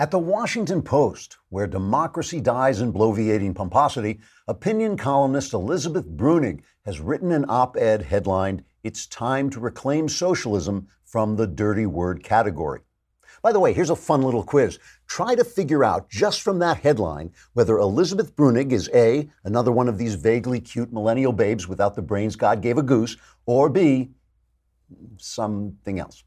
At the Washington Post, where democracy dies in bloviating pomposity, opinion columnist Elizabeth Bruenig has written an op ed headlined, It's Time to Reclaim Socialism from the Dirty Word Category. By the way, here's a fun little quiz. Try to figure out, just from that headline, whether Elizabeth Bruenig is A, another one of these vaguely cute millennial babes without the brains God gave a goose, or B, something else.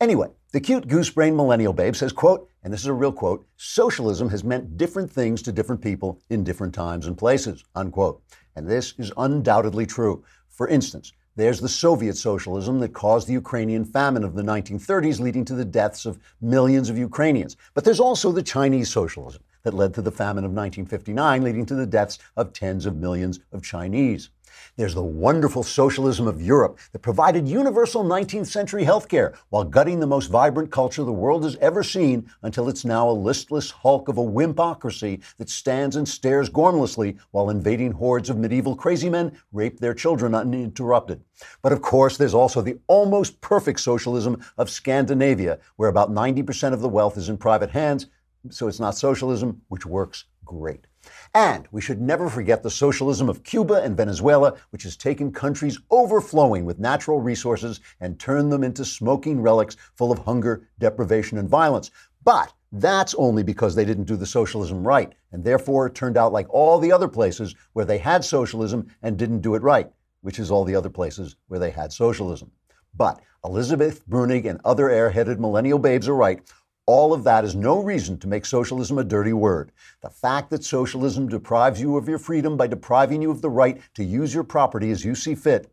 Anyway, the cute goose brain millennial babe says, quote, and this is a real quote, socialism has meant different things to different people in different times and places, unquote. And this is undoubtedly true. For instance, there's the Soviet socialism that caused the Ukrainian famine of the 1930s, leading to the deaths of millions of Ukrainians. But there's also the Chinese socialism that led to the famine of 1959, leading to the deaths of tens of millions of Chinese. There's the wonderful socialism of Europe that provided universal 19th century healthcare while gutting the most vibrant culture the world has ever seen until it's now a listless hulk of a wimpocracy that stands and stares gormlessly while invading hordes of medieval crazy men rape their children uninterrupted. But of course, there's also the almost perfect socialism of Scandinavia, where about 90% of the wealth is in private hands, so it's not socialism, which works great. And we should never forget the socialism of Cuba and Venezuela, which has taken countries overflowing with natural resources and turned them into smoking relics full of hunger, deprivation, and violence. But that's only because they didn't do the socialism right, and therefore it turned out like all the other places where they had socialism and didn't do it right, which is all the other places where they had socialism. But Elizabeth Bruenig and other airheaded millennial babes are right. All of that is no reason to make socialism a dirty word. The fact that socialism deprives you of your freedom by depriving you of the right to use your property as you see fit,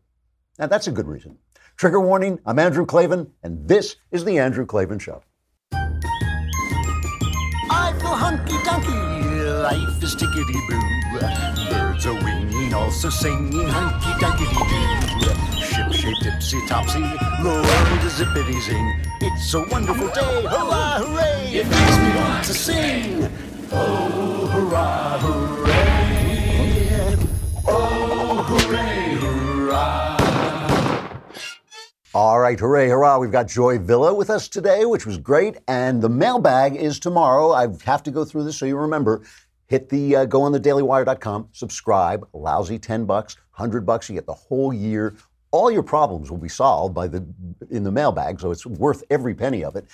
now that's a good reason. Trigger warning I'm Andrew Klavan, and this is The Andrew Klavan Show. I feel hunky dunky, life is tickety boo. Birds are winging, also singing hunky dunky doo. Tipsy topsy, the world is zippity zing. It's a wonderful day, hurrah, hooray! It makes me want to sing. Oh, hurrah, hooray! Oh, hooray, hurrah! All right, hooray, hurrah. We've got Joy Villa with us today, which was great. And the mailbag is tomorrow. I have to go through this so you remember. Hit the uh, go on the dailywire.com, subscribe, lousy 10 bucks, 100 bucks, you get the whole year. All your problems will be solved by the in the mailbag, so it's worth every penny of it.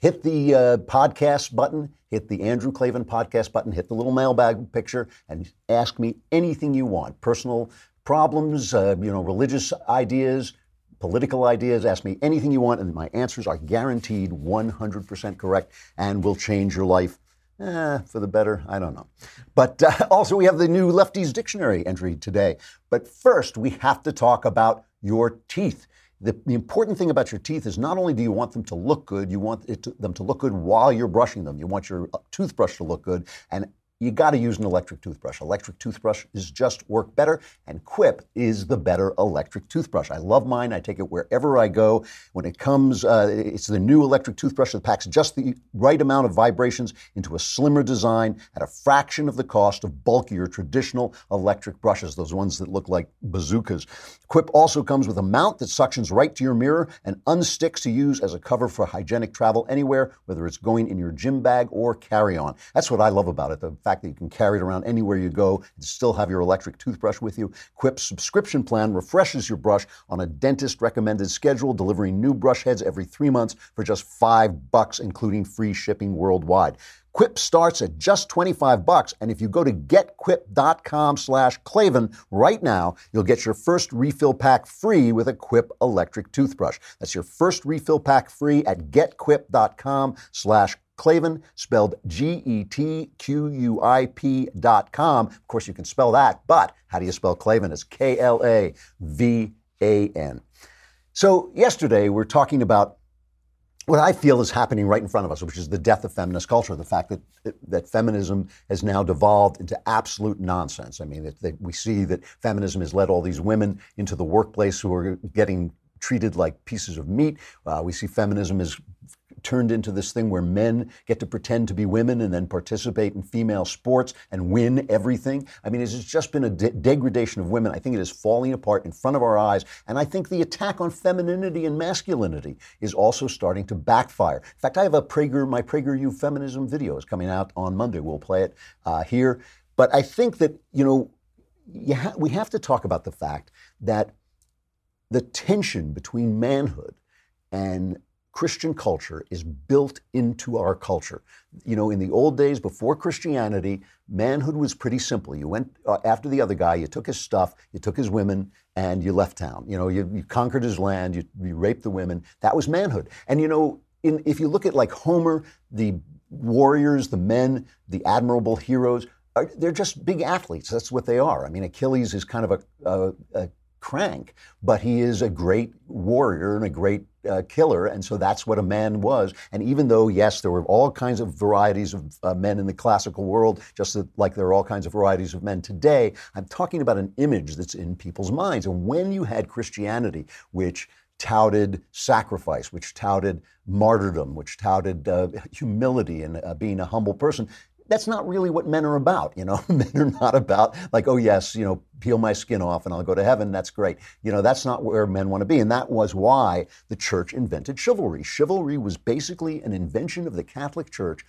Hit the uh, podcast button, hit the Andrew Klavan podcast button, hit the little mailbag picture, and ask me anything you want. Personal problems, uh, you know, religious ideas, political ideas. Ask me anything you want, and my answers are guaranteed 100% correct and will change your life. Eh, for the better, I don't know. But uh, also, we have the new Lefties Dictionary entry today. But first, we have to talk about your teeth. The, the important thing about your teeth is not only do you want them to look good, you want to, them to look good while you're brushing them. You want your uh, toothbrush to look good. And you got to use an electric toothbrush. Electric toothbrush is just work better, and Quip is the better electric toothbrush. I love mine. I take it wherever I go. When it comes, uh, it's the new electric toothbrush that packs just the right amount of vibrations into a slimmer design at a fraction of the cost of bulkier traditional electric brushes, those ones that look like bazookas. Quip also comes with a mount that suctions right to your mirror and unsticks to use as a cover for hygienic travel anywhere, whether it's going in your gym bag or carry on. That's what I love about it. The fact that you can carry it around anywhere you go and still have your electric toothbrush with you. Quip's subscription plan refreshes your brush on a dentist recommended schedule, delivering new brush heads every three months for just five bucks, including free shipping worldwide. Quip starts at just 25 bucks, and if you go to getquip.com slash Klavan right now, you'll get your first refill pack free with a Quip electric toothbrush. That's your first refill pack free at getquip.com slash Klavan, spelled G E T Q U I P dot com. Of course, you can spell that, but how do you spell Klavan? It's K L A V A N. So, yesterday we're talking about what I feel is happening right in front of us, which is the death of feminist culture, the fact that that feminism has now devolved into absolute nonsense. I mean, that, that we see that feminism has led all these women into the workplace who are getting treated like pieces of meat. Uh, we see feminism is turned into this thing where men get to pretend to be women and then participate in female sports and win everything. I mean, it's just been a de- degradation of women. I think it is falling apart in front of our eyes. And I think the attack on femininity and masculinity is also starting to backfire. In fact, I have a Prager, my PragerU feminism video is coming out on Monday. We'll play it uh, here. But I think that, you know, you ha- we have to talk about the fact that the tension between manhood and Christian culture is built into our culture. You know, in the old days before Christianity, manhood was pretty simple. You went uh, after the other guy, you took his stuff, you took his women, and you left town. You know, you, you conquered his land, you, you raped the women. That was manhood. And you know, in, if you look at like Homer, the warriors, the men, the admirable heroes, are, they're just big athletes. That's what they are. I mean, Achilles is kind of a, a, a crank, but he is a great warrior and a great uh, killer, and so that's what a man was. And even though, yes, there were all kinds of varieties of uh, men in the classical world, just like there are all kinds of varieties of men today, I'm talking about an image that's in people's minds. And when you had Christianity, which touted sacrifice, which touted martyrdom, which touted uh, humility and uh, being a humble person, that's not really what men are about. You know, men are not about like, oh yes, you know, peel my skin off and I'll go to heaven. That's great. You know, that's not where men want to be. And that was why the church invented chivalry. Chivalry was basically an invention of the Catholic Church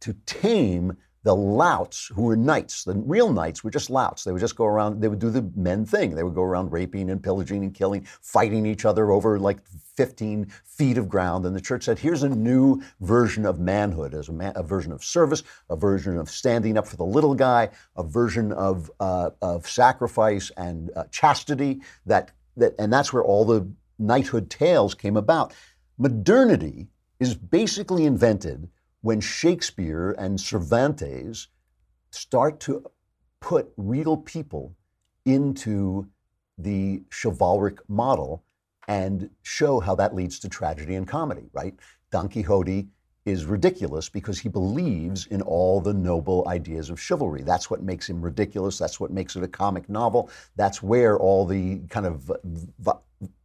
to tame the louts who were knights. The real knights were just louts. They would just go around, they would do the men thing. They would go around raping and pillaging and killing, fighting each other over like 15 feet of ground. And the church said, here's a new version of manhood, as a, man, a version of service, a version of standing up for the little guy, a version of, uh, of sacrifice and uh, chastity. That, that, and that's where all the knighthood tales came about. Modernity is basically invented when Shakespeare and Cervantes start to put real people into the chivalric model and show how that leads to tragedy and comedy, right? Don Quixote is ridiculous because he believes in all the noble ideas of chivalry. That's what makes him ridiculous. That's what makes it a comic novel. That's where all the kind of,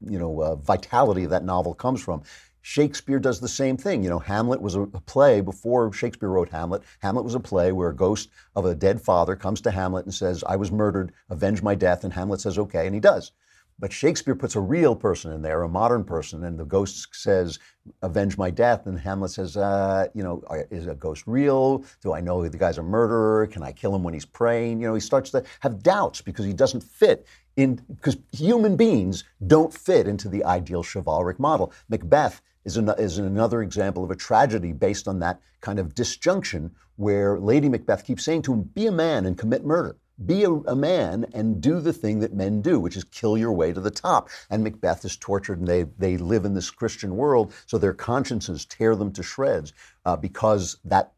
you know, uh, vitality of that novel comes from. Shakespeare does the same thing. You know, Hamlet was a play before Shakespeare wrote Hamlet. Hamlet was a play where a ghost of a dead father comes to Hamlet and says, I was murdered, avenge my death. And Hamlet says, okay, and he does. But Shakespeare puts a real person in there, a modern person, and the ghost says, avenge my death. And Hamlet says, uh, you know, is a ghost real? Do I know the guy's a murderer? Can I kill him when he's praying? You know, he starts to have doubts because he doesn't fit in, because human beings don't fit into the ideal chivalric model. Macbeth is, an, is another example of a tragedy based on that kind of disjunction where Lady Macbeth keeps saying to him, Be a man and commit murder. Be a, a, man and do the thing that men do, which is kill your way to the top. And Macbeth is tortured, and they, they live in this Christian world, so their consciences tear them to shreds uh, because that,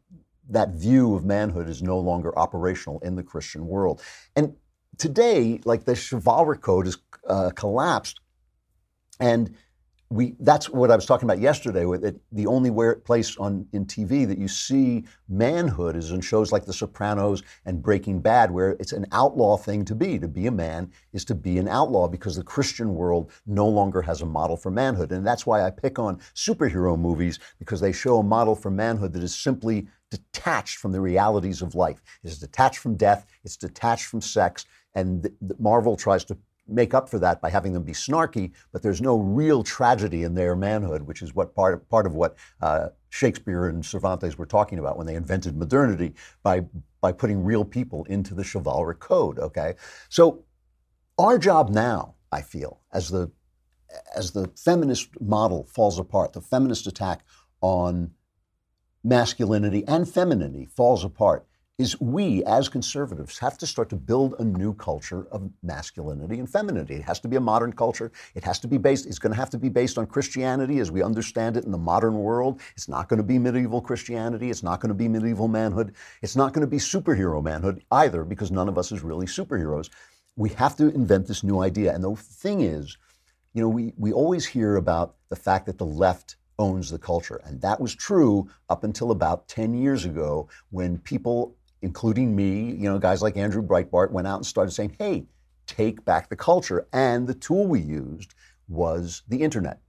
that view of manhood is no longer operational in the Christian world. And today, like the chivalric code has uh, collapsed, and we that's what I was talking about yesterday. With it, the only where, place on in TV that you see manhood is in shows like The Sopranos and Breaking Bad, where it's an outlaw thing to be. To be a man is to be an outlaw because the Christian world no longer has a model for manhood, and that's why I pick on superhero movies because they show a model for manhood that is simply detached from the realities of life. It's detached from death. It's detached from sex. And Marvel tries to make up for that by having them be snarky, but there's no real tragedy in their manhood, which is what part of, part of what uh, Shakespeare and Cervantes were talking about when they invented modernity by by putting real people into the chivalric code. Okay, so our job now, I feel, as the as the feminist model falls apart, the feminist attack on masculinity and femininity falls apart, is we as conservatives have to start to build a new culture of masculinity and femininity. It has to be a modern culture. It has to be based, it's going to have to be based on Christianity as we understand it in the modern world. It's not going to be medieval Christianity. It's not going to be medieval manhood. It's not going to be superhero manhood either because none of us is really superheroes. We have to invent this new idea. And the thing is, you know, we, we always hear about the fact that the left owns the culture. And that was true up until about 10 years ago when people including me, you know, guys like Andrew Breitbart went out and started saying, hey, take back the culture. And the tool we used was the internet.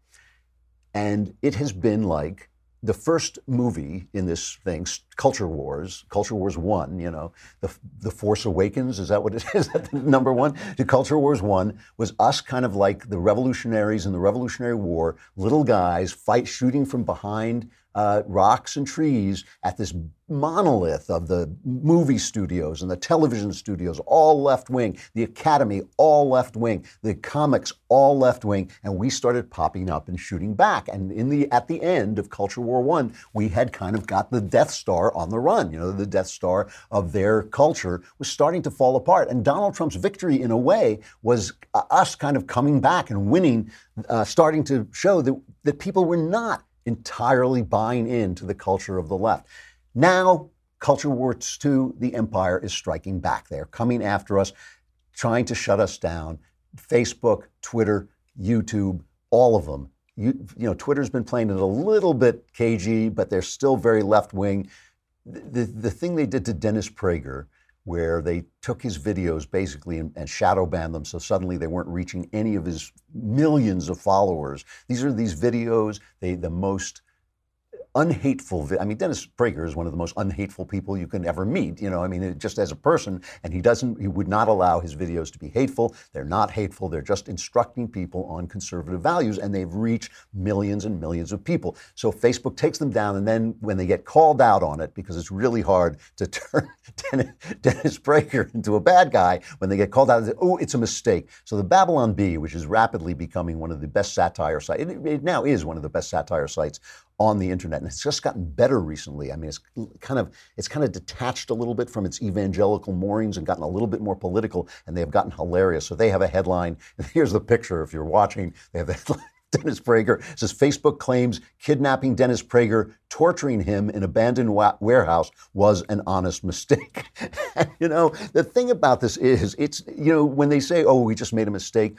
And it has been like the first movie in this thing, Culture Wars, Culture Wars One, you know, the the Force Awakens, is that what it is? Is that the number one? The Culture Wars One was us kind of like the revolutionaries in the Revolutionary War, little guys fight shooting from behind uh, rocks and trees at this monolith of the movie studios and the television studios, all left wing, the Academy, all left wing, the comics, all left wing, and we started popping up and shooting back. And in the at the end of Culture War One, we had kind of got the Death Star on the run. You know, the Death Star of their culture was starting to fall apart. And Donald Trump's victory, in a way, was uh, us kind of coming back and winning, uh, starting to show that that people were not entirely buying into the culture of the left. Now, Culture Wars 2, the empire is striking back. They're coming after us, trying to shut us down. Facebook, Twitter, YouTube, all of them. You, you know, Twitter's been playing it a little bit cagey, but they're still very left wing. The, the, the thing they did to Dennis Prager, where they took his videos basically and, and shadow banned them so suddenly they weren't reaching any of his millions of followers. These are these videos, they the most unhateful. vi- I mean, Dennis Prager is one of the most unhateful people you can ever meet. You know, I mean, just as a person, and he doesn't, he would not allow his videos to be hateful. They're not hateful. They're just instructing people on conservative values, and they've reached millions and millions of people. So Facebook takes them down, and then when they get called out on it, because it's really hard to turn Dennis, Dennis Prager into a bad guy, when they get called out, say, oh, it's a mistake. So the Babylon Bee, which is rapidly becoming one of the best satire sites, it, it now is one of the best satire sites on the internet, and it's just gotten better recently. I mean, it's kind of it's kind of detached a little bit from its evangelical moorings and gotten a little bit more political, and they have gotten hilarious. So they have a headline. Here's the picture. If you're watching, they have the headline. Dennis Prager says Facebook claims kidnapping Dennis Prager, torturing him in abandoned wa- warehouse was an honest mistake. you know, the thing about this is, it's you know when they say, "Oh, we just made a mistake."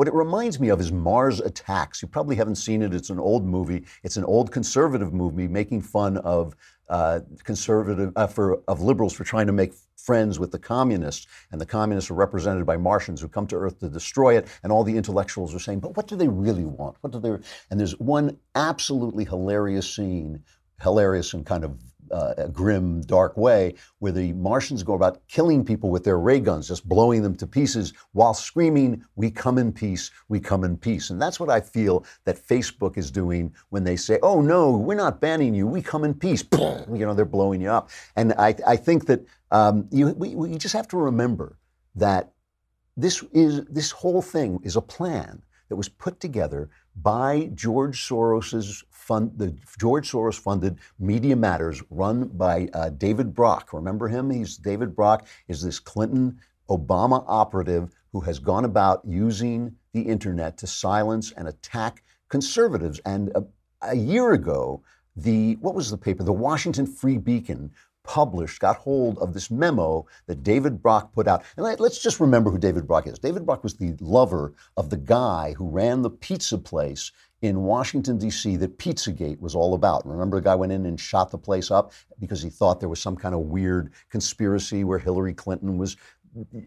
What it reminds me of is Mars Attacks. You probably haven't seen it. It's an old movie. It's an old conservative movie making fun of uh, conservative uh, for of liberals for trying to make friends with the communists, and the communists are represented by Martians who come to Earth to destroy it. And all the intellectuals are saying, "But what do they really want? What do they?" And there's one absolutely hilarious scene, hilarious and kind of uh, a grim, dark way, where the Martians go about killing people with their ray guns, just blowing them to pieces while screaming, We come in peace, we come in peace. And that's what I feel that Facebook is doing when they say, Oh, no, we're not banning you, we come in peace. you know, they're blowing you up. And I, I think that um, you, we, we just have to remember that this is this whole thing is a plan that was put together by George Soros's fund, the George Soros funded Media Matters, run by uh, David Brock. Remember him? He's David Brock is this Clinton Obama operative who has gone about using the internet to silence and attack conservatives. And a, a year ago, the what was the paper? The Washington Free Beacon published, got hold of this memo that David Brock put out. And let, us just remember who David Brock is. David Brock was the lover of the guy who ran the pizza place in Washington, D.C., that Pizzagate was all about. Remember, the guy went in and shot the place up because he thought there was some kind of weird conspiracy where Hillary Clinton was.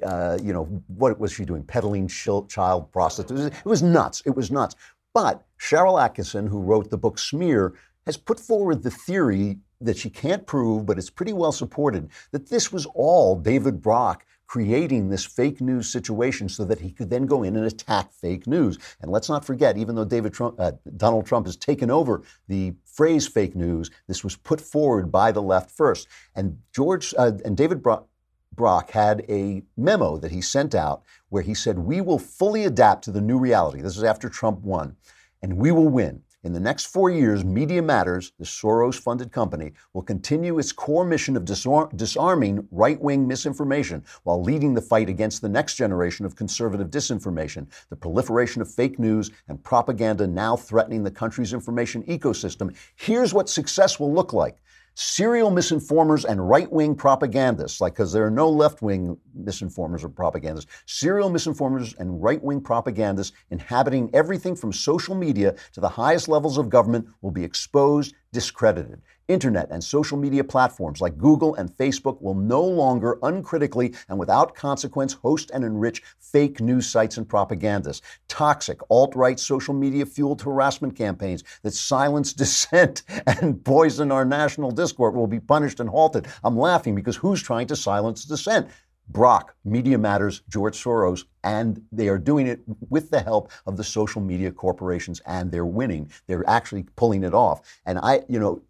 Uh, you know, what was she doing? Peddling child prostitutes. It was nuts. It was nuts. But Sharyl Attkisson, who wrote the book Smear, has put forward the theory that she can't prove, but it's pretty well supported, that this was all David Brock creating this fake news situation so that he could then go in and attack fake news. And let's not forget, even though David Trump, uh, Donald Trump has taken over the phrase fake news, this was put forward by the left first. And George uh, and David Brock. Brock had a memo that he sent out where he said, We will fully adapt to the new reality. This is after Trump won, and we will win. In the next four years, Media Matters, the Soros funded company, will continue its core mission of disar- disarming right wing misinformation while leading the fight against the next generation of conservative disinformation, the proliferation of fake news, and propaganda now threatening the country's information ecosystem. Here's what success will look like serial misinformers and right wing propagandists, like, because there are no left wing misinformers or propagandists, serial misinformers and right wing propagandists inhabiting everything from social media to the highest levels of government will be exposed, discredited. Internet and social media platforms like Google and Facebook will no longer uncritically and without consequence host and enrich fake news sites and propagandists. Toxic alt right social media fueled harassment campaigns that silence dissent and poison our national discourse will be punished and halted. I'm laughing because who's trying to silence dissent? Brock, Media Matters, George Soros, and they are doing it with the help of the social media corporations, and they're winning. They're actually pulling it off. And I, you know,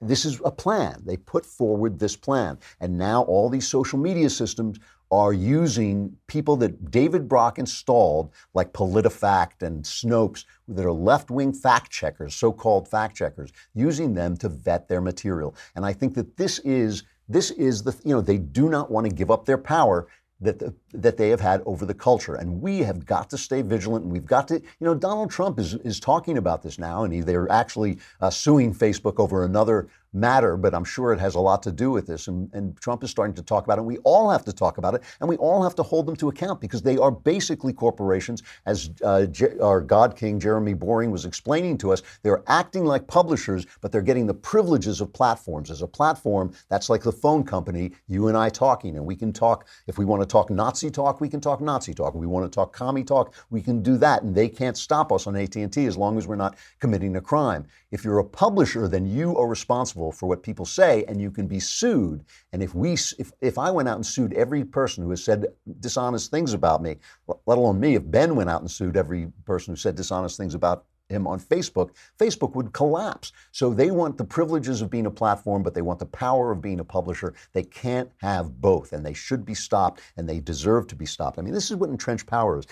this is a plan. They put forward this plan. And now all these social media systems are using people that David Brock installed, like PolitiFact and Snopes, that are left wing fact checkers, so called fact checkers, using them to vet their material. And I think that this is. This is the, you know, they do not want to give up their power that, the, that they have had over the culture. And we have got to stay vigilant and we've got to, you know, Donald Trump is, is talking about this now and he, they're actually uh, suing Facebook over another matter, but I'm sure it has a lot to do with this. And, and, Trump is starting to talk about it. And we all have to talk about it, and we all have to hold them to account because they are basically corporations. As uh, our God King Jeremy Boring was explaining to us, they're acting like publishers, but they're getting the privileges of platforms. As a platform, that's like the phone company, you and I talking, and we can talk. If we want to talk Nazi talk, we can talk Nazi talk. We want to talk commie talk, we can do that, and they can't stop us on AT&T as long as we're not committing a crime. If you're a publisher, then you are responsible for what people say, and you can be sued. And if we, if, if I went out and sued every person who has said dishonest things about me, let alone me, if Ben went out and sued every person who said dishonest things about him on Facebook, Facebook would collapse. So they want the privileges of being a platform, but they want the power of being a publisher. They can't have both, and they should be stopped, and they deserve to be stopped. I mean, this is what entrenched power is.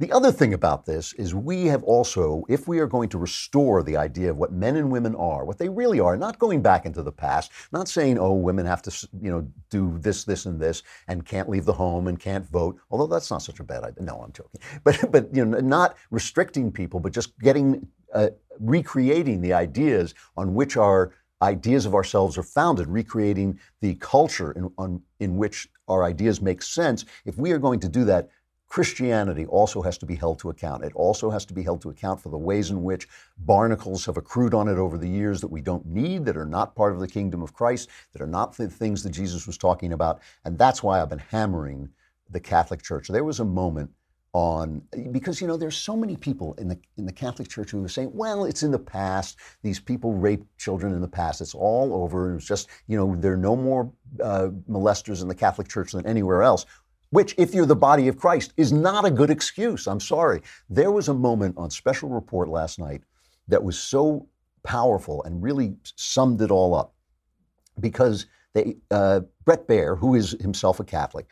The other thing about this is we have also, if we are going to restore the idea of what men and women are, what they really are, not going back into the past, not saying, oh, women have to, you know, do this, this, and this, and can't leave the home and can't vote, although that's not such a bad idea. No, I'm joking. But, but you know, not restricting people, but just getting, uh, recreating the ideas on which our ideas of ourselves are founded, recreating the culture in, on, in which our ideas make sense. If we are going to do that, Christianity also has to be held to account. It also has to be held to account for the ways in which barnacles have accrued on it over the years that we don't need, that are not part of the kingdom of Christ, that are not the things that Jesus was talking about. And that's why I've been hammering the Catholic Church. There was a moment on because you know there's so many people in the in the Catholic Church who are saying, well, it's in the past. These people raped children in the past. It's all over. It's just you know there are no more uh, molesters in the Catholic Church than anywhere else which, if you're the body of Christ, is not a good excuse. I'm sorry. There was a moment on Special Report last night that was so powerful and really summed it all up because they, uh, Bret Baier, who is himself a Catholic,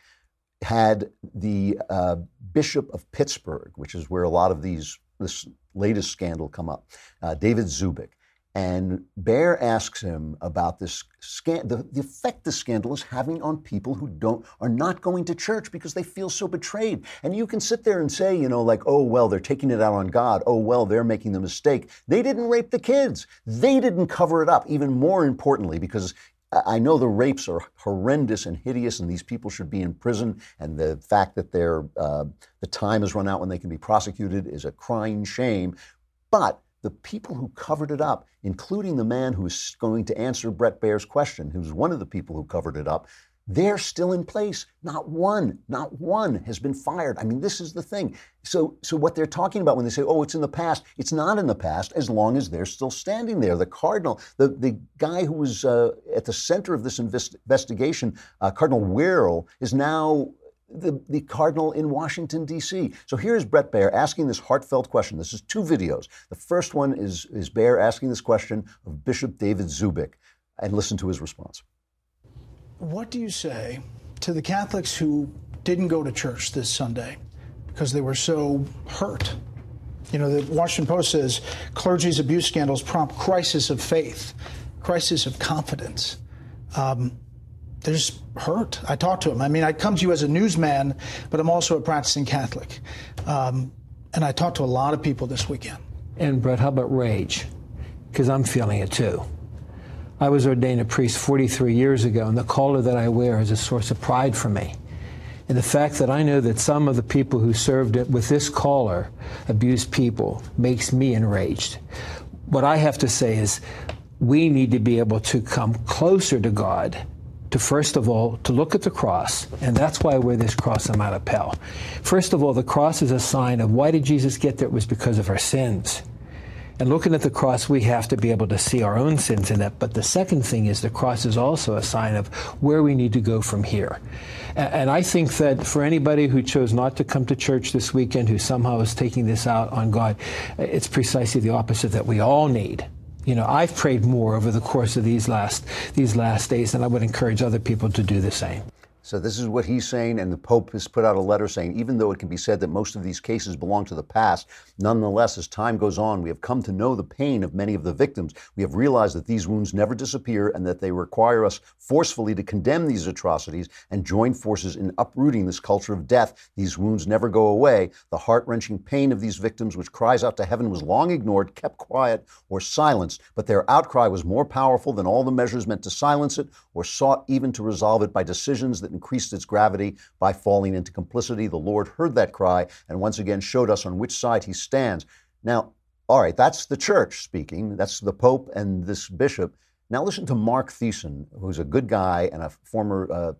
had the uh, Bishop of Pittsburgh, which is where a lot of these this latest scandal come up, uh, David Zubik, and Baier asks him about this scan- the, the effect the scandal is having on people who don't are not going to church because they feel so betrayed. And you can sit there and say, you know, like, oh well, they're taking it out on God. Oh well, they're making the mistake. They didn't rape the kids. They didn't cover it up. Even more importantly, because I know the rapes are horrendous and hideous, and these people should be in prison. And the fact that their uh, the time has run out when they can be prosecuted is a crying shame. But the people who covered it up, including the man who's going to answer Bret Baier's question, who's one of the people who covered it up, they're still in place. Not one, not one has been fired. I mean, this is the thing. So, so what they're talking about when they say, "Oh, it's in the past," it's not in the past as long as they're still standing there. The cardinal, the the guy who was uh, at the center of this invest- investigation, uh, Cardinal Wuerl, is now the, the cardinal in Washington, D.C. So here's Bret Baier asking this heartfelt question. This is two videos. The first one is, is Baier asking this question of Bishop David Zubik, and listen to his response. What do you say to the Catholics who didn't go to church this Sunday because they were so hurt? You know, the Washington Post says clergy's abuse scandals prompt crisis of faith, crisis of confidence. Um, they're just hurt. I talk to them. I mean, I come to you as a newsman, but I'm also a practicing Catholic. Um, and I talked to a lot of people this weekend. And Bret, how about rage? Because I'm feeling it too. I was ordained a priest 43 years ago, and the collar that I wear is a source of pride for me. And the fact that I know that some of the people who served it with this collar abused people makes me enraged. What I have to say is, we need to be able to come closer to God to first of all to look at the cross and that's why I wear this cross on my lapel first of all the cross is a sign of why did jesus get there it was because of our sins and looking at the cross, we have to be able to see our own sins in it. But the second thing is the cross is also a sign of where we need to go from here. And I think that for anybody who chose not to come to church this weekend, who somehow is taking this out on God, it's precisely the opposite that we all need. You know, I've prayed more over the course of these last these last days, and I would encourage other people to do the same. So this is what he's saying, and the Pope has put out a letter saying, even though it can be said that most of these cases belong to the past, nonetheless, as time goes on, we have come to know the pain of many of the victims. We have realized that these wounds never disappear and that they require us forcefully to condemn these atrocities and join forces in uprooting this culture of death. These wounds never go away. The heart wrenching pain of these victims, which cries out to heaven, was long ignored, kept quiet, or silenced, but their outcry was more powerful than all the measures meant to silence it or sought even to resolve it by decisions that increased its gravity by falling into complicity. The Lord heard that cry and once again showed us on which side he stands. Now, all right, that's the church speaking. That's the Pope and this bishop. Now listen to Mark Thiessen, who's a good guy and a former uh,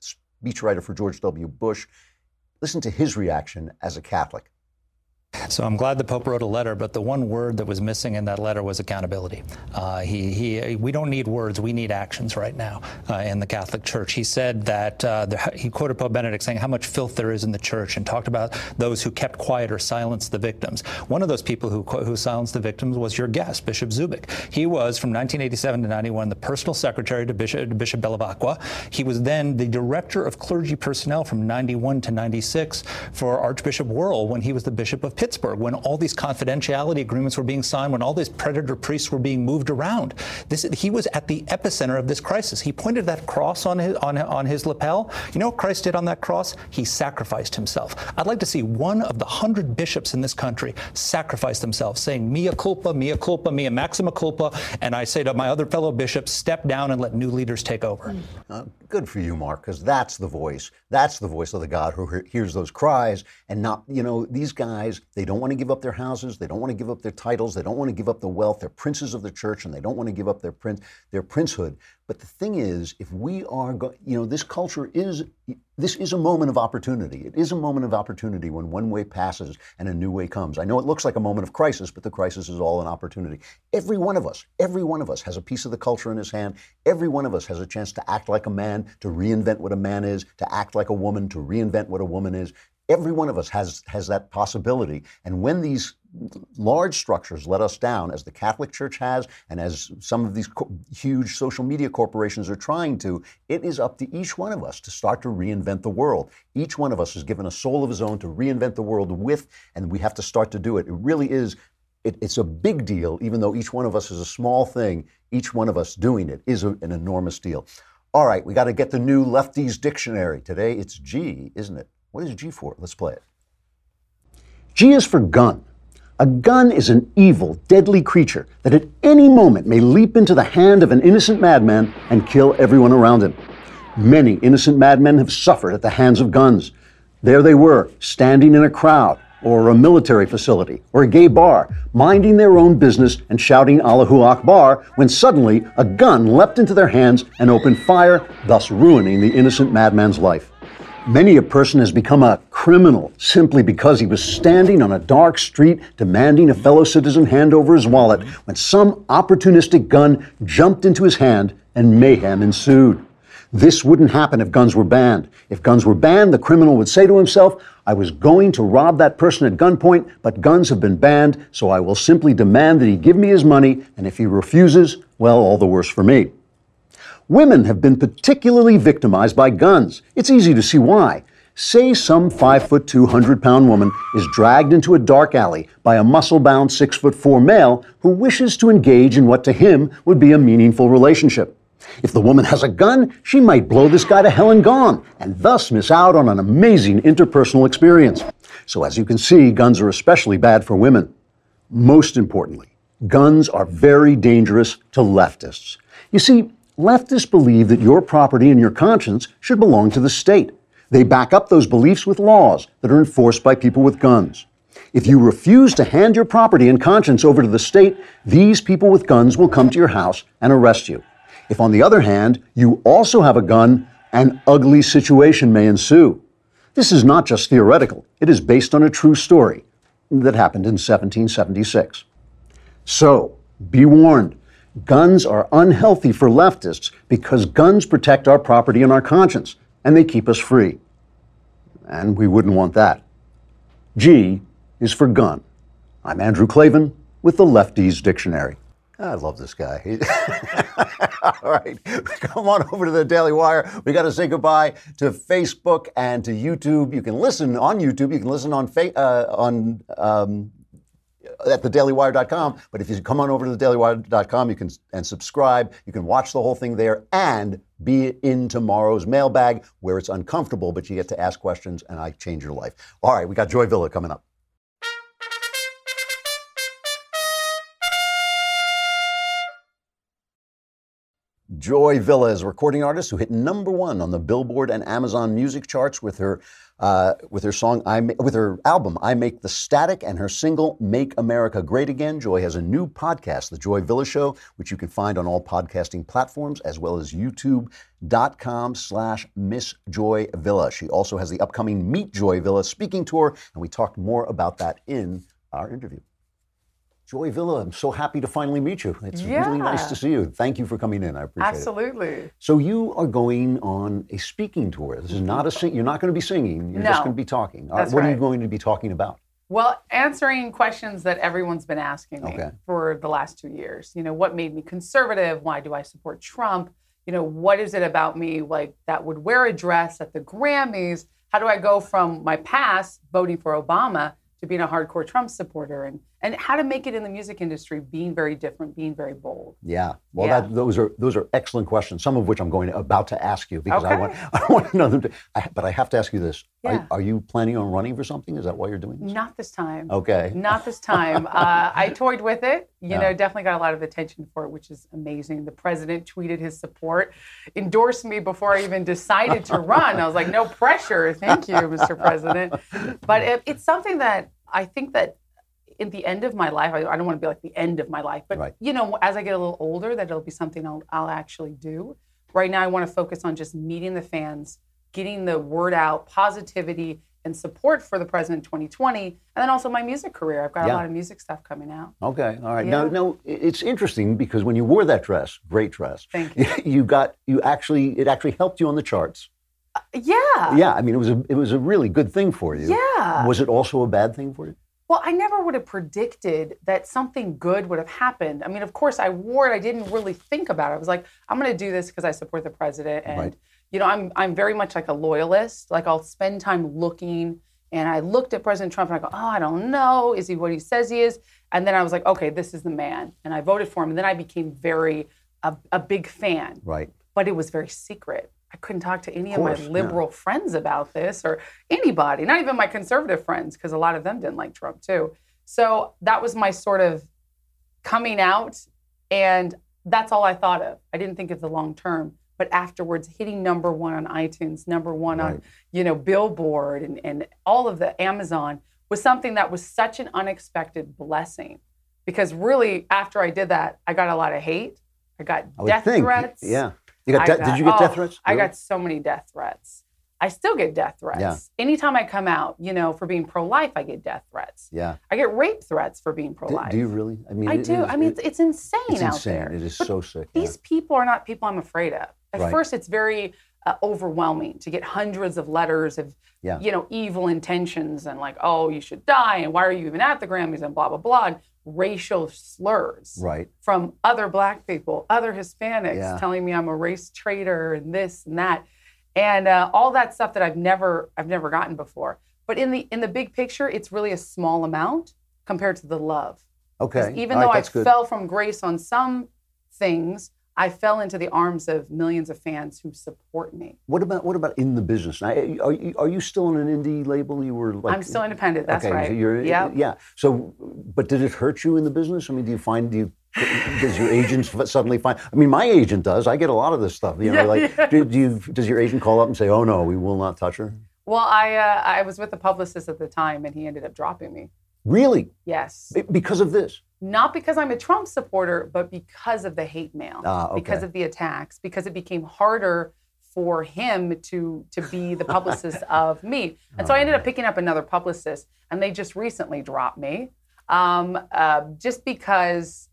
speechwriter for George W. Bush. Listen to his reaction as a Catholic. So I'm glad the Pope wrote a letter, but the one word that was missing in that letter was accountability. Uh, he, he, we don't need words, we need actions right now uh, in the Catholic Church. He said that, uh, the, he quoted Pope Benedict saying how much filth there is in the church and talked about those who kept quiet or silenced the victims. One of those people who, who silenced the victims was your guest, Bishop Zubik. He was, from 1987 to 91, the personal secretary to Bishop, to Bishop Bevilacqua. He was then the director of clergy personnel from 91 to 96 for Archbishop Wuerl when he was the Bishop of Pittsburgh when all these confidentiality agreements were being signed, when all these predator priests were being moved around. This, he was at the epicenter of this crisis. He pointed that cross on his, on, on his lapel. You know what Christ did on that cross? He sacrificed himself. I'd like to see one of the hundred bishops in this country sacrifice themselves, saying, mea culpa, mea culpa, mea maxima culpa. And I say to my other fellow bishops, step down and let new leaders take over. Uh, good for you, Mark, because that's the voice. That's the voice of the God who hears those cries and not, you know, these guys, they don't want to give up their houses. They don't want to give up their titles. They don't want to give up the wealth. They're princes of the church, and they don't want to give up their prince, their princehood. But the thing is, if we are, go- you know, this culture is, this is a moment of opportunity. It is a moment of opportunity when one way passes and a new way comes. I know it looks like a moment of crisis, but the crisis is all an opportunity. Every one of us, every one of us has a piece of the culture in his hand. Every one of us has a chance to act like a man, to reinvent what a man is, to act like a woman, to reinvent what a woman is. Every one of us has has that possibility. And when these large structures let us down, as the Catholic Church has, and as some of these co- huge social media corporations are trying to, it is up to each one of us to start to reinvent the world. Each one of us is given a soul of his own to reinvent the world with, and we have to start to do it. It really is. It, it's a big deal, even though each one of us is a small thing. Each one of us doing it is a, an enormous deal. All right, we got to get the new Lefties Dictionary. Today it's G, isn't it? What is G for? Let's play it. G is for gun. A gun is an evil, deadly creature that at any moment may leap into the hand of an innocent madman and kill everyone around him. Many innocent madmen have suffered at the hands of guns. There they were, standing in a crowd, or a military facility, or a gay bar, minding their own business and shouting Allahu Akbar, when suddenly a gun leapt into their hands and opened fire, thus ruining the innocent madman's life. Many a person has become a criminal simply because he was standing on a dark street demanding a fellow citizen hand over his wallet when some opportunistic gun jumped into his hand and mayhem ensued. This wouldn't happen if guns were banned. If guns were banned, the criminal would say to himself, I was going to rob that person at gunpoint, but guns have been banned, so I will simply demand that he give me his money, and if he refuses, well, all the worse for me. Women have been particularly victimized by guns. It's easy to see why. Say some 5 foot 200 pound woman is dragged into a dark alley by a muscle bound 6 foot 4 male who wishes to engage in what to him would be a meaningful relationship. If the woman has a gun, she might blow this guy to hell and gone, and thus miss out on an amazing interpersonal experience. So, as you can see, guns are especially bad for women. Most importantly, guns are very dangerous to leftists. You see, leftists believe that your property and your conscience should belong to the state. They back up those beliefs with laws that are enforced by people with guns. If you refuse to hand your property and conscience over to the state, these people with guns will come to your house and arrest you. If, on the other hand, you also have a gun, an ugly situation may ensue. This is not just theoretical, it is based on a true story that happened in 1776. So, be warned guns are unhealthy for leftists because guns protect our property and our conscience, and they keep us free. And we wouldn't want that. G is for gun. I'm Andrew Klavan with the Lefties Dictionary. I love this guy. All right, come on over to the Daily Wire. We got to say goodbye to Facebook and to YouTube. You can listen on YouTube. You can listen on fa- uh, on um, at thedailywire.com. But if you come on over to thedailywire.com, you can and subscribe. You can watch the whole thing there and be in tomorrow's mailbag where it's uncomfortable, but you get to ask questions and I change your life. All right, we got Joy Villa coming up. Joy Villa is a recording artist who hit number one on the Billboard and Amazon music charts with her uh, with her song I Ma- with her album I Make the Static and her single Make America Great Again. Joy has a new podcast, The Joy Villa Show, which you can find on all podcasting platforms as well as YouTube.com slash Miss Joy Villa. She also has the upcoming Meet Joy Villa speaking tour, and we talked more about that in our interview. Joy Villa, I'm so happy to finally meet you. It's really nice to see you. Thank you for coming in. I appreciate it. Absolutely. So you are going on a speaking tour. This is not a sing. You're not going to be singing. You're just going to be talking. Right, That's what are you going to be talking about? Well, answering questions that everyone's been asking me Okay. for the last two years. You know, what made me conservative? Why do I support Trump? You know, what is it about me like that would wear a dress at the Grammys? How do I go from my past voting for Obama to being a hardcore Trump supporter? And and how to make it in the music industry, being very different, being very bold. Yeah. Well, Yeah. That, those are those are excellent questions. Some of which I'm going to, about to ask you because I want I want to know them. To, I, but I have to ask you this: Yeah. are, are you planning on running for something? Is that why you're doing this? Not this time. Okay. Not this time. Uh, I toyed with it. You Yeah. know, definitely got a lot of attention for it, which is amazing. The president tweeted his support, endorsed me before I even decided to run. I was like, no pressure. Thank you, Mr. President. But it, it's something that I think that in the end of my life, I, I don't want to be like the end of my life, but Right. you know, as I get a little older, that it'll be something I'll, I'll actually do. Right now, I want to focus on just meeting the fans, getting the word out, positivity and support for the president in 2020, and then also my music career. I've got Yeah. a lot of music stuff coming out. Okay. All right. Now, Yeah. now it's interesting because when you wore that dress, great dress. Thank you. You got you actually it actually helped you on the charts. Uh, yeah. Yeah. I mean, it was a it was a really good thing for you. Yeah. Was it also a bad thing for you? Well, I never would have predicted that something good would have happened. I mean, of course, I wore it. I didn't really think about it. I was like, I'm going to do this because I support the president, and Right. you know, I'm I'm very much like a loyalist. Like I'll spend time looking, and I looked at President Trump, and I go, oh, I don't know, is he what he says he is? And then I was like, okay, this is the man, and I voted for him. And then I became very a, a big fan. Right. but it was very secret. I couldn't talk to any of, course, my yeah. liberal friends about this or anybody, not even my conservative friends, because a lot of them didn't like Trump too. So that was my sort of coming out, and that's all I thought of. I didn't think of the long term. But afterwards, hitting number one on iTunes, number one Right. on you know Billboard, and, and all of the Amazon was something that was such an unexpected blessing. Because really, after I did that, I got a lot of hate. I got I death think. threats. Yeah. You got, de- did you get death oh, threats? I got so many death threats. I still get death threats. Yeah. Anytime I come out, you know, for being pro-life, I get death threats. Yeah. I get rape threats for being pro-life. do you really? I mean, I do. is- I mean, it- it's, it's insane it's out insane. there. It is But so sick. yeah. These people are not people I'm afraid of. At Right. first, it's very uh, overwhelming to get hundreds of letters of, Yeah. you know, evil intentions and like, oh, you should die, and why are you even at the Grammys, and blah blah blah, racial slurs Right. from other black people, other Hispanics, Yeah. telling me I'm a race traitor and this and that, and uh, all that stuff that I've never I've never gotten before. But in the in the big picture, it's really a small amount compared to the love. Okay. Even All right, though I good. fell from grace on some things, I fell into the arms of millions of fans who support me. What about what about in the business? Now, are you, are you still on an indie label? You were like I'm still independent. That's okay, right. Yep. yeah. So, but did it hurt you in the business? I mean, do you find do you does your agent suddenly find? I mean, my agent does. I get a lot of this stuff. You know, Yeah, like yeah. do, do you does your agent call up and say, "Oh no, we will not touch her"? Well, I uh, I was with the publicist at the time, and he ended up dropping me. Really? Yes. Be- Because of this? Not because I'm a Trump supporter, but because of the hate mail, Ah, okay. because of the attacks, because it became harder for him to to be the publicist of me. And so I ended up picking up another publicist, and they just recently dropped me, um, uh, just because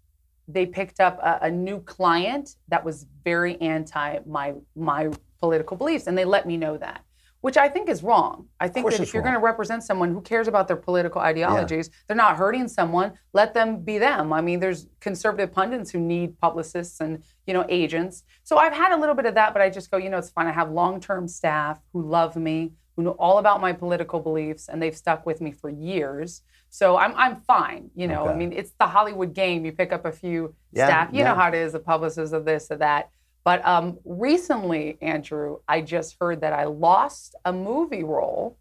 they picked up a, a new client that was very anti my my political beliefs, and they let me know that. Which I think is wrong. I think that if you're wrong. going to represent someone who cares about their political ideologies, they're not hurting someone. Let them be them. I mean, there's conservative pundits who need publicists and you know agents. So I've had a little bit of that, but I just go, you know, it's fine. I have long-term staff who love me, who know all about my political beliefs, and they've stuck with me for years. So I'm I'm fine. You know, I mean, it's the Hollywood game. You pick up a few Yeah, staff. You yeah. know how it is, the publicists of this or that. But um, recently, Andrew, I just heard that I lost a movie role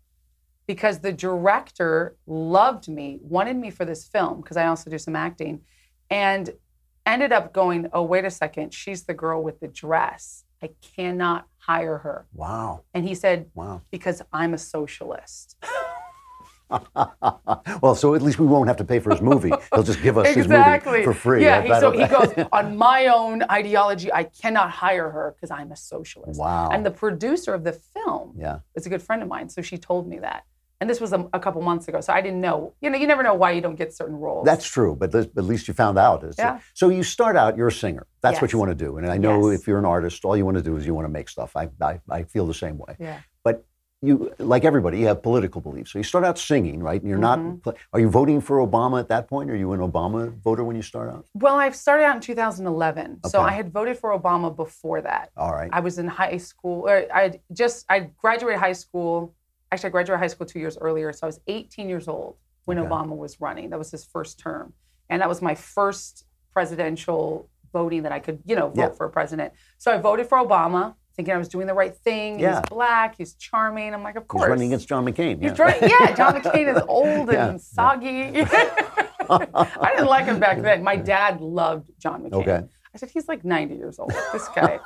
because the director loved me, wanted me for this film because I also do some acting, and ended up going, "Oh, wait a second, she's the girl with the dress. I cannot hire her." Wow. And he said, Wow. "Because I'm a socialist." well, so at least we won't have to pay for his movie. He'll just give us his movie for free. Yeah, he, so he goes on my own ideology. I cannot hire her because I'm a socialist. Wow. And the producer of the film Yeah. is a good friend of mine, so she told me that. And this was a, a couple months ago, so I didn't know. You know, you never know why you don't get certain roles. That's true, but at at least you found out. Yeah. So you start out, you're a singer. That's what you want to do. And I know Yes. if you're an artist, all you want to do is you want to make stuff. I, I, I feel the same way. yeah. You, like everybody, you have political beliefs. So you start out singing, right? And you're Mm-hmm. not. Are you voting for Obama at that point? Are you an Obama voter when you start out? Well, I started out in 2011, so I had voted for Obama before that. All right. I was in high school. Or I just I graduated high school. Actually, I graduated high school two years earlier, so I was 18 years old when Okay. Obama was running. That was his first term, and that was my first presidential voting that I could, you know, vote Yeah. for a president. So I voted for Obama, thinking I was doing the right thing. Yeah. He's black. He's charming. I'm like, of course. He's running against John McCain. He's yeah. Yeah, John McCain is old Yeah, and soggy. I didn't like him back then. My dad loved John McCain. Okay. I said, he's like 90 years old. This guy,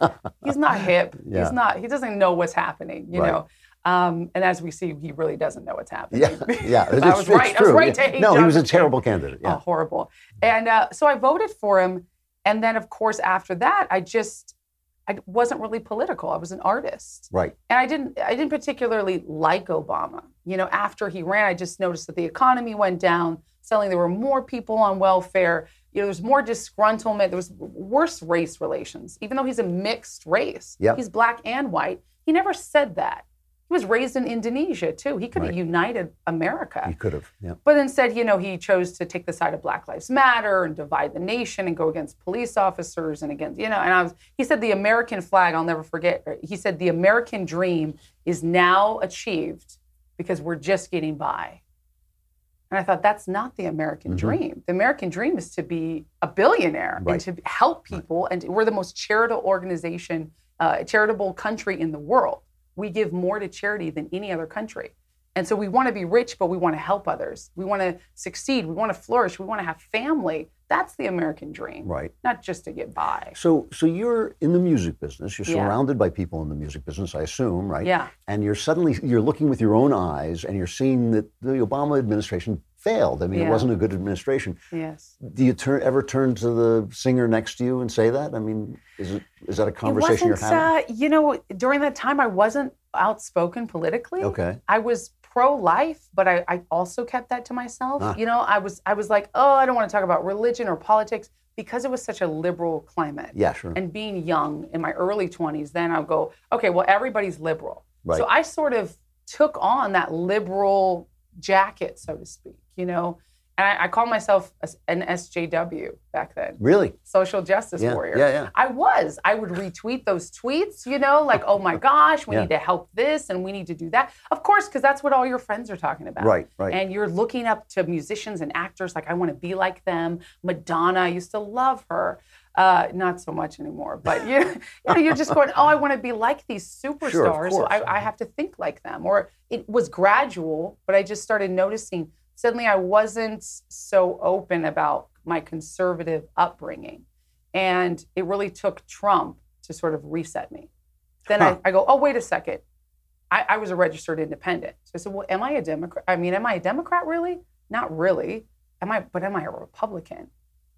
he's not hip. Yeah. He's not, he doesn't know what's happening, you Right. know. Um, and as we see, he really doesn't know what's happening. Yeah, yeah. I was it's right. I was true. right hate No, he was a McCain. terrible candidate. Oh, Yeah. horrible. And uh, so I voted for him. And then, of course, after that, I just, I wasn't really political. I was an artist Right. and I didn't I didn't particularly like Obama. You know, after he ran, I just noticed that the economy went down. Suddenly, there were more people on welfare. You know, there was more disgruntlement. There was worse race relations, even though he's a mixed race. Yep. He's black and white. He never said that. He was raised in Indonesia too. He could have Right. united America. He could have. Yeah. But instead, you know, he chose to take the side of Black Lives Matter and divide the nation and go against police officers and against, you know, and I was, he said the American flag, I'll never forget, he said the American dream is now achieved because we're just getting by. And I thought, that's not the American dream. The American dream is to be a billionaire Mm-hmm. Right. and to help people. And we're the most charitable organization, uh, charitable country in the world. We give more to charity than any other country. And so we want to be rich, but we want to help others. We want to succeed. We want to flourish. We want to have family. That's the American dream, Right. not just to get by. So, so you're in the music business. You're Yeah. surrounded by people in the music business, I assume, right? Yeah. And you're suddenly you're looking with your own eyes, and you're seeing that the Obama administration failed. I mean, it wasn't a good administration. Yes. Do you turn ever turn to the singer next to you and say that? I mean, is it is that a conversation you're having? Uh, you know, during that time, I wasn't outspoken politically. Okay. I was pro-life, but I, I also kept that to myself. Ah. You know, I was I was like, oh, I don't want to talk about religion or politics because it was such a liberal climate. Yeah, sure. And being young in my early 20s, then I'll go, okay, well, everybody's liberal. Right. So I sort of took on that liberal jacket, so to speak, you know. And I, I called myself an SJW back then, really? social justice Yeah, warrior. yeah, yeah. I was. I would retweet those tweets, you know, like, oh my gosh, we Yeah. need to help this and we need to do that. Of course, because that's what all your friends are talking about. Right, right. And you're looking up to musicians and actors like, I want to be like them. Madonna, I used to love her. Uh, not so much anymore, but you, you know, you're just going, oh, I want to be like these superstars, sure, so. I, I have to think like them. Or it was gradual, but I just started noticing suddenly I wasn't so open about my conservative upbringing. And it really took Trump to sort of reset me. Then Huh. I, I go, oh, wait a second. I, I was a registered independent. So I said, well, am I a Democrat? I mean, am I a Democrat really? Not really. Am I? But am I a Republican?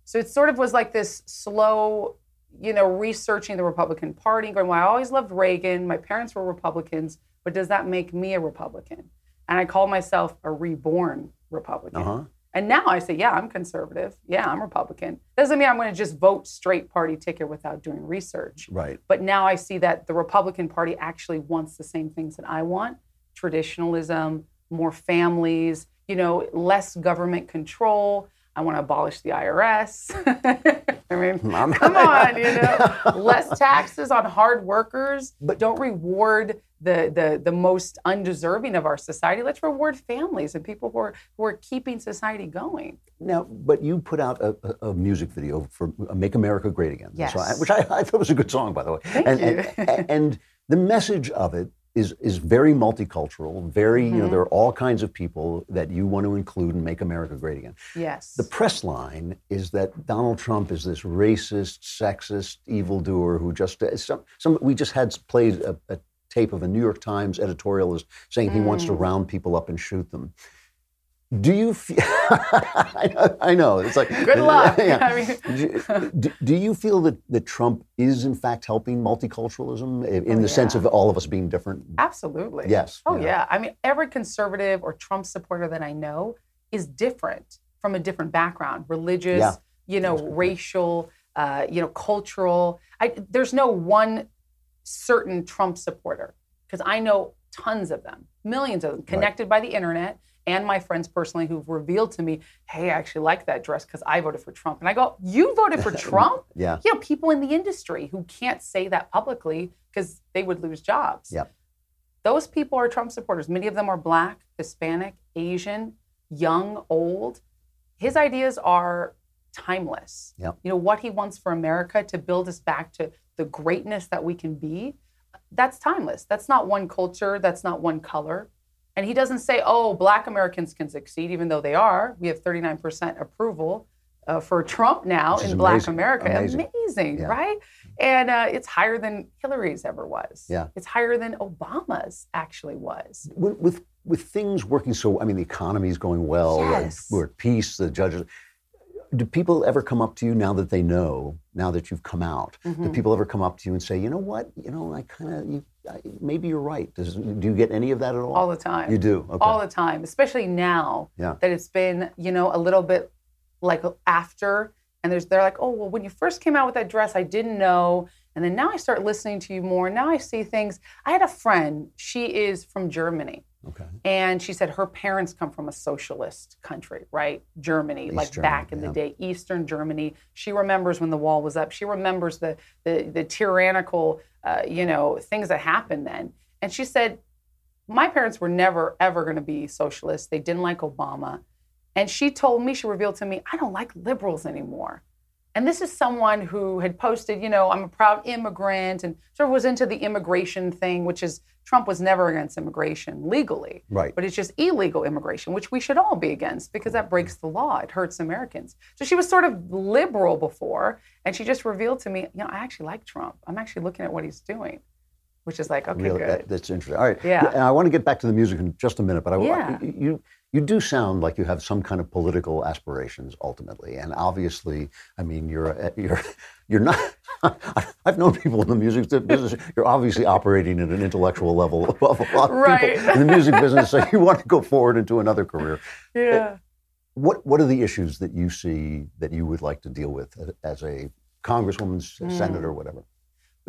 So it sort of was like this slow, you know, researching the Republican Party, going, well, I always loved Reagan. My parents were Republicans, but does that make me a Republican? And I call myself a reborn Republican. Uh-huh. And now I say, yeah, I'm conservative. Yeah, I'm Republican. Doesn't mean I'm going to just vote straight party ticket without doing research. Right. But now I see that the Republican Party actually wants the same things that I want traditionalism, more families, you know, less government control. I want to abolish the IRS. I mean, come on, you know, less taxes on hard workers, but don't reward the, the the most undeserving of our society. Let's reward families and people who are who are keeping society going. Now, but you put out a, a, music video for uh, "Make America Great Again," Yes. I- which I, I thought was a good song, by the way. Thank and, you. And, and the message of it is is very multicultural. Very, you Mm-hmm. know, there are all kinds of people that you want to include and make America great again. Yes. The press line is that Donald Trump is this racist, sexist, evildoer who just some, some we just had played a, a tape of a New York Times editorialist saying he wants to Mm. round people up and shoot them. Do you feel? I, know, I know it's like Good luck. Yeah. I mean- do, do you feel that, that Trump is in fact helping multiculturalism in Oh, the sense of all of us being different? Absolutely. Yes, Oh yeah. yeah. I mean, every conservative or Trump supporter that I know is different from a different background, religious, Yeah. you know, racial, uh, you know, cultural. I, there's no one certain Trump supporter because I know tons of them, millions of them, connected by the internet. And my friends personally who've revealed to me, hey, I actually like that dress because I voted for Trump. And I go, You voted for Trump? Yeah. You know, people in the industry who can't say that publicly because they would lose jobs. Yep. Those people are Trump supporters. Many of them are black, Hispanic, Asian, young, old. His ideas are timeless. Yep. You know, what he wants for America to build us back to the greatness that we can be, that's timeless. That's not one culture, that's not one color. And he doesn't say, oh, black Americans can succeed, even though they are. We have 39% approval uh, for Trump now Which in black amazing. America. Amazing. Amazing, Yeah. right? And uh, it's higher than Hillary's ever was. Yeah. It's higher than Obama's actually was. with, with with things working so, I mean, the economy is going well. Yes. We're at peace. The judges. Do people ever come up to you now that they know, now that you've come out? Mm-hmm. Do people ever come up to you and say, you know what, you know, I kind of, you, I, maybe you're right. Does, do you get any of that at all? All the time. You do. Okay. All the time, especially now Yeah. that it's been, you know, a little bit like after. And there's, they're like, oh, well, when you first came out with that dress, I didn't know. And then now I start listening to you more. Now I see things. I had a friend, she is from Germany. Okay. And she said her parents come from a socialist country, right? Germany, like East back Germany, in the day, Eastern Germany. She remembers when the wall was up. She remembers the the, the tyrannical, uh, you know, things that happened then. And she said, my parents were never ever going to be socialists. They didn't like Obama. And she told me, she revealed to me, I don't like liberals anymore. And this is someone who had posted, you know, I'm a proud immigrant and sort of was into the immigration thing, which is Trump was never against immigration legally. Right. But it's just illegal immigration, which we should all be against because that breaks the law. It hurts Americans. So she was sort of liberal before, and she just revealed to me, you know, I actually like Trump. I'm actually looking at what he's doing, which is like, okay, Really, good. that, that's interesting. All right. Yeah. And I want to get back to the music in just a minute, but I, Yeah. you you do sound like you have some kind of political aspirations ultimately, and obviously, I mean, you're eh, you're you're not. I've known people in the music business. You're obviously operating at an intellectual level above a lot of Right. people in the music business. So you want to go forward into another career. yeah. Eh, what what are the issues that you see that you would like to deal with eh, as a congresswoman, Hmm. senator, whatever?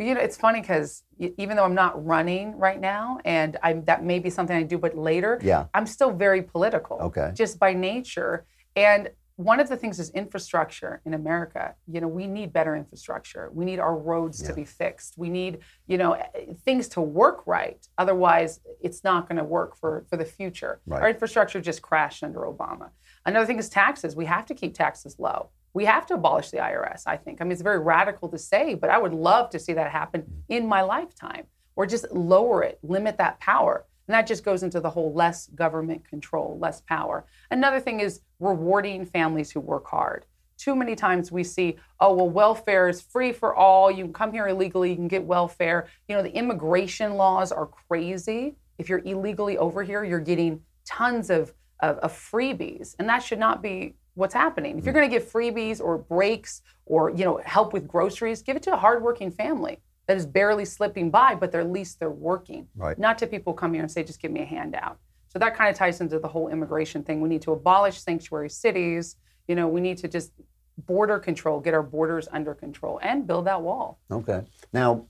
You know, it's funny because even though I'm not running right now, and I'm, that may be something I do, but later, Yeah. I'm still very political. Okay. Just by nature. And one of the things is infrastructure in America. You know, we need better infrastructure. We need our roads to be fixed. We need, you know, eh, things to work right. Otherwise, it's not going to work for, for the future. Right. Our infrastructure just crashed under Obama. Another thing is taxes. We have to keep taxes low. We have to abolish the IRS, I think. I mean, it's very radical to say, but I would love to see that happen in my lifetime or just lower it, limit that power. And that just goes into the whole less government control, less power. Another thing is rewarding families who work hard. Too many times we see, oh, well, welfare is free for all. You can come here illegally, you can get welfare. You know, the immigration laws are crazy. If you're illegally over here, you're getting tons of of, of freebies, and that should not be what's happening. If you're mm. going to give freebies or breaks or you know help with groceries, give it to a hardworking family that is barely slipping by, but they're, at least they're working. Right. Not to people come here and say, just give me a handout. So that kind of ties into the whole immigration thing. We need to abolish sanctuary cities. You know, we need to just border control, get our borders under control, and build that wall. Okay. Now,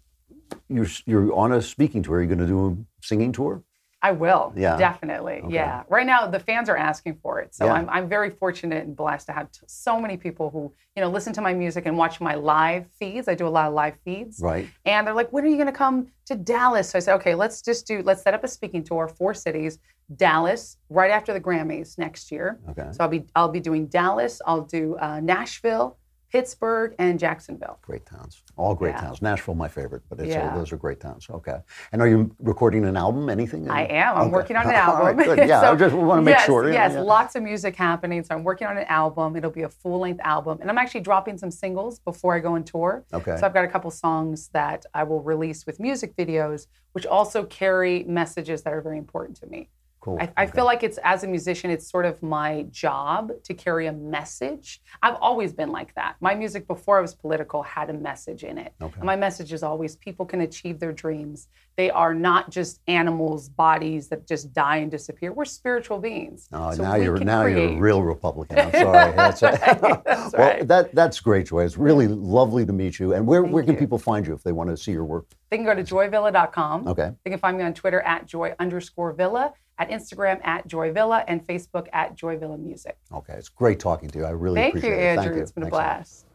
you're you're on a speaking tour. Are you going to do a singing tour? I will. Yeah. Definitely. Okay. Yeah. Right now, the fans are asking for it. So Yeah. I'm, I'm very fortunate and blessed to have t- so many people who, you know, listen to my music and watch my live feeds. I do a lot of live feeds. Right. And they're like, when are you going to come to Dallas? So I said, okay, let's just do, let's set up a speaking tour, four cities. Dallas, right after the Grammys next year. Okay. So I'll be, I'll be doing Dallas, I'll do uh, Nashville, Pittsburgh, and Jacksonville. Great towns. All great Yeah. towns. Nashville, my favorite, but it's, Yeah. those are great towns. Okay. And are you recording an album? Anything? I am. I'm Okay. working on an album. right, good. Yeah, I just want to make yes, sure. yeah, Yes, yeah. lots of music happening. So I'm working on an album. It'll be a full length album. And I'm actually dropping some singles before I go on tour. Okay. So I've got a couple songs that I will release with music videos, which also carry messages that are very important to me. Cool. I, I feel like it's as a musician, it's sort of my job to carry a message. I've always been like that. My music before I was political had a message in it. Okay. And my message is always people can achieve their dreams. They are not just animals, bodies that just die and disappear. We're spiritual beings. Oh, So now you're now you're a real Republican. I'm sorry. That's, That's well, right. that that's great, Joy. It's really lovely to meet you. And where, Thank where can you. people find you if they want to see your work? They can go to joyvilla.com. Okay. They can find me on Twitter at joy underscore villa, at Instagram at joy villa, and Facebook at joy villa music. Okay. It's great talking to you. I really Thank you, appreciate it. Andrew. Thank you. It's been a Thanks lot. blast.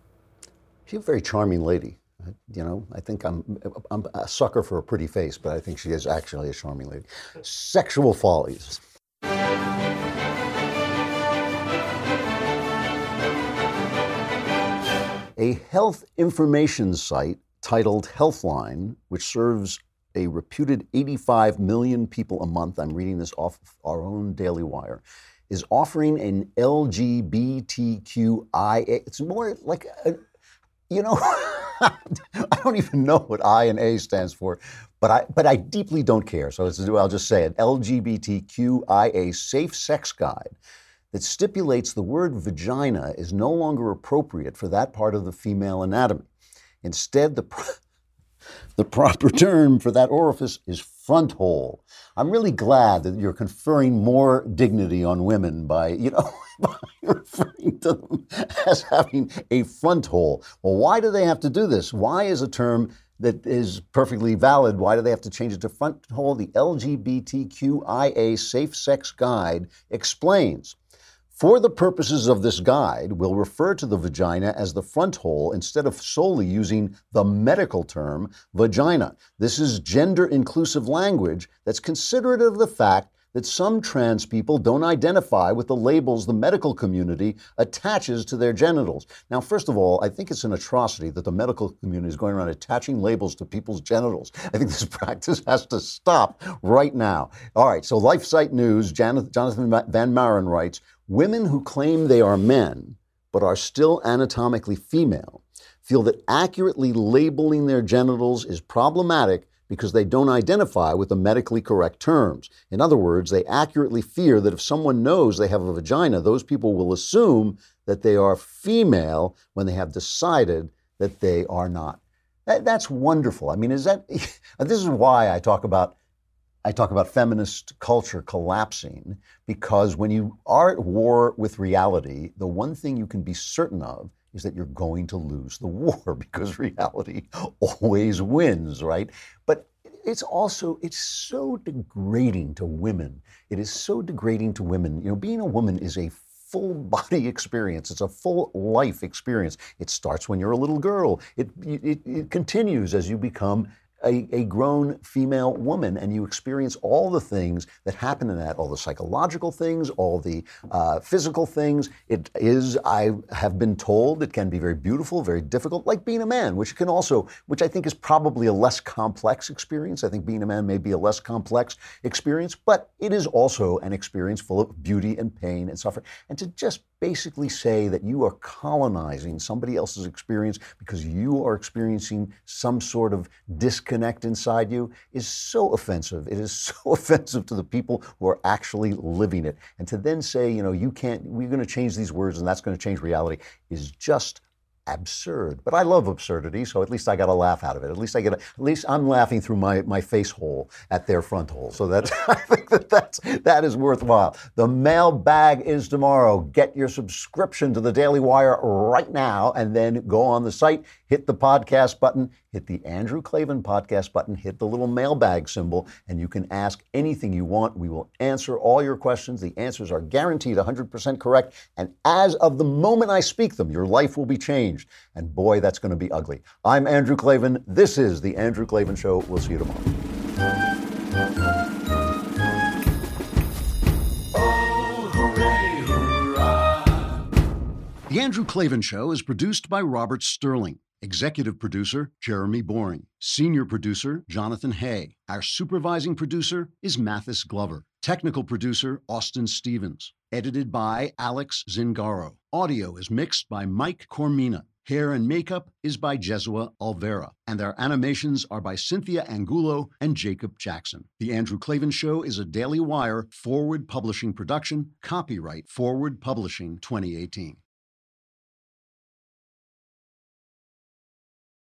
She's a very charming lady. Uh, you know, I think I'm I'm a sucker for a pretty face, but I think she is actually a charming lady. Sexual follies. A health information site titled Healthline, which serves a reputed 85 million people a month, I'm reading this off our own Daily Wire, is offering an LGBTQIA. It's more like, a, you know, I don't even know what I and A stands for, but I but I deeply don't care. So I'll just say it: LGBTQIA safe sex guide that stipulates the word vagina is no longer appropriate for that part of the female anatomy. Instead, the the proper term for that orifice is front hole. I'm really glad that you're conferring more dignity on women by, you know, by referring to them as having a front hole. Well, why do they have to do this? Why is a term that is perfectly valid? Why do they have to change it to front hole? The LGBTQIA Safe Sex Guide explains. For the purposes of this guide, we'll refer to the vagina as the front hole instead of solely using the medical term vagina. This is gender inclusive language that's considerate of the fact that some trans people don't identify with the labels the medical community attaches to their genitals. Now, first of all, I think it's an atrocity that the medical community is going around attaching labels to people's genitals. I think this practice has to stop right now. All right, so LifeSite News, Jonathan Van Maren writes Women who claim they are men but are still anatomically female feel that accurately labeling their genitals is problematic because they don't identify with the medically correct terms. In other words, they accurately fear that if someone knows they have a vagina, those people will assume that they are female when they have decided that they are not. That, that's wonderful. I mean, is that this is why I talk about I talk about feminist culture collapsing because when you are at war with reality, the one thing you can be certain of is that you're going to lose the war because reality always wins, right? But it's also it's so degrading to women. It is so degrading to women. You know, being a woman is a full body experience. It's a full life experience. It starts when you're a little girl. It it, it continues as you become a, a, grown female woman and you experience all the things that happen in that, all the psychological things, all the uh, physical things. It is, I have been told, it can be very beautiful, very difficult, like being a man, which can also, which I think is probably a less complex experience. I think being a man may be a less complex experience, but it is also an experience full of beauty and pain and suffering. And to just basically say that you are colonizing somebody else's experience because you are experiencing some sort of disconnection disconnect inside you is so offensive. It is so offensive to the people who are actually living it. And to then say, you know, you can't, we're going to change these words and that's going to change reality is just absurd. But I love absurdity, so at least I got a laugh out of it. At least I get, a, at least I'm laughing through my, my face hole at their front hole. So that I think that that's, that is worthwhile. The mailbag is tomorrow. Get your subscription to the Daily Wire right now, and then go on the site, hit the podcast button, hit the Andrew Klavan podcast button, hit the little mailbag symbol, and you can ask anything you want. We will answer all your questions. The answers are guaranteed 100% correct, and as of the moment I speak them, your life will be changed changed. And boy, that's going to be ugly. I'm Andrew Klavan. This is The Andrew Klavan Show. We'll see you tomorrow. The Andrew Klavan Show is produced by Robert Sterling. Executive producer, Jeremy Boring. Senior producer, Jonathan Hay. Our supervising producer is Mathis Glover. Technical producer, Austin Stevens. Edited by Alex Zingaro. Audio is mixed by Mike Coromina. Hair and makeup is by Jesua Alvera, and their animations are by Cynthia Angulo and Jacob Jackson. The Andrew Klavan Show is a Daily Wire forward publishing production, copyright Forward Publishing 2018.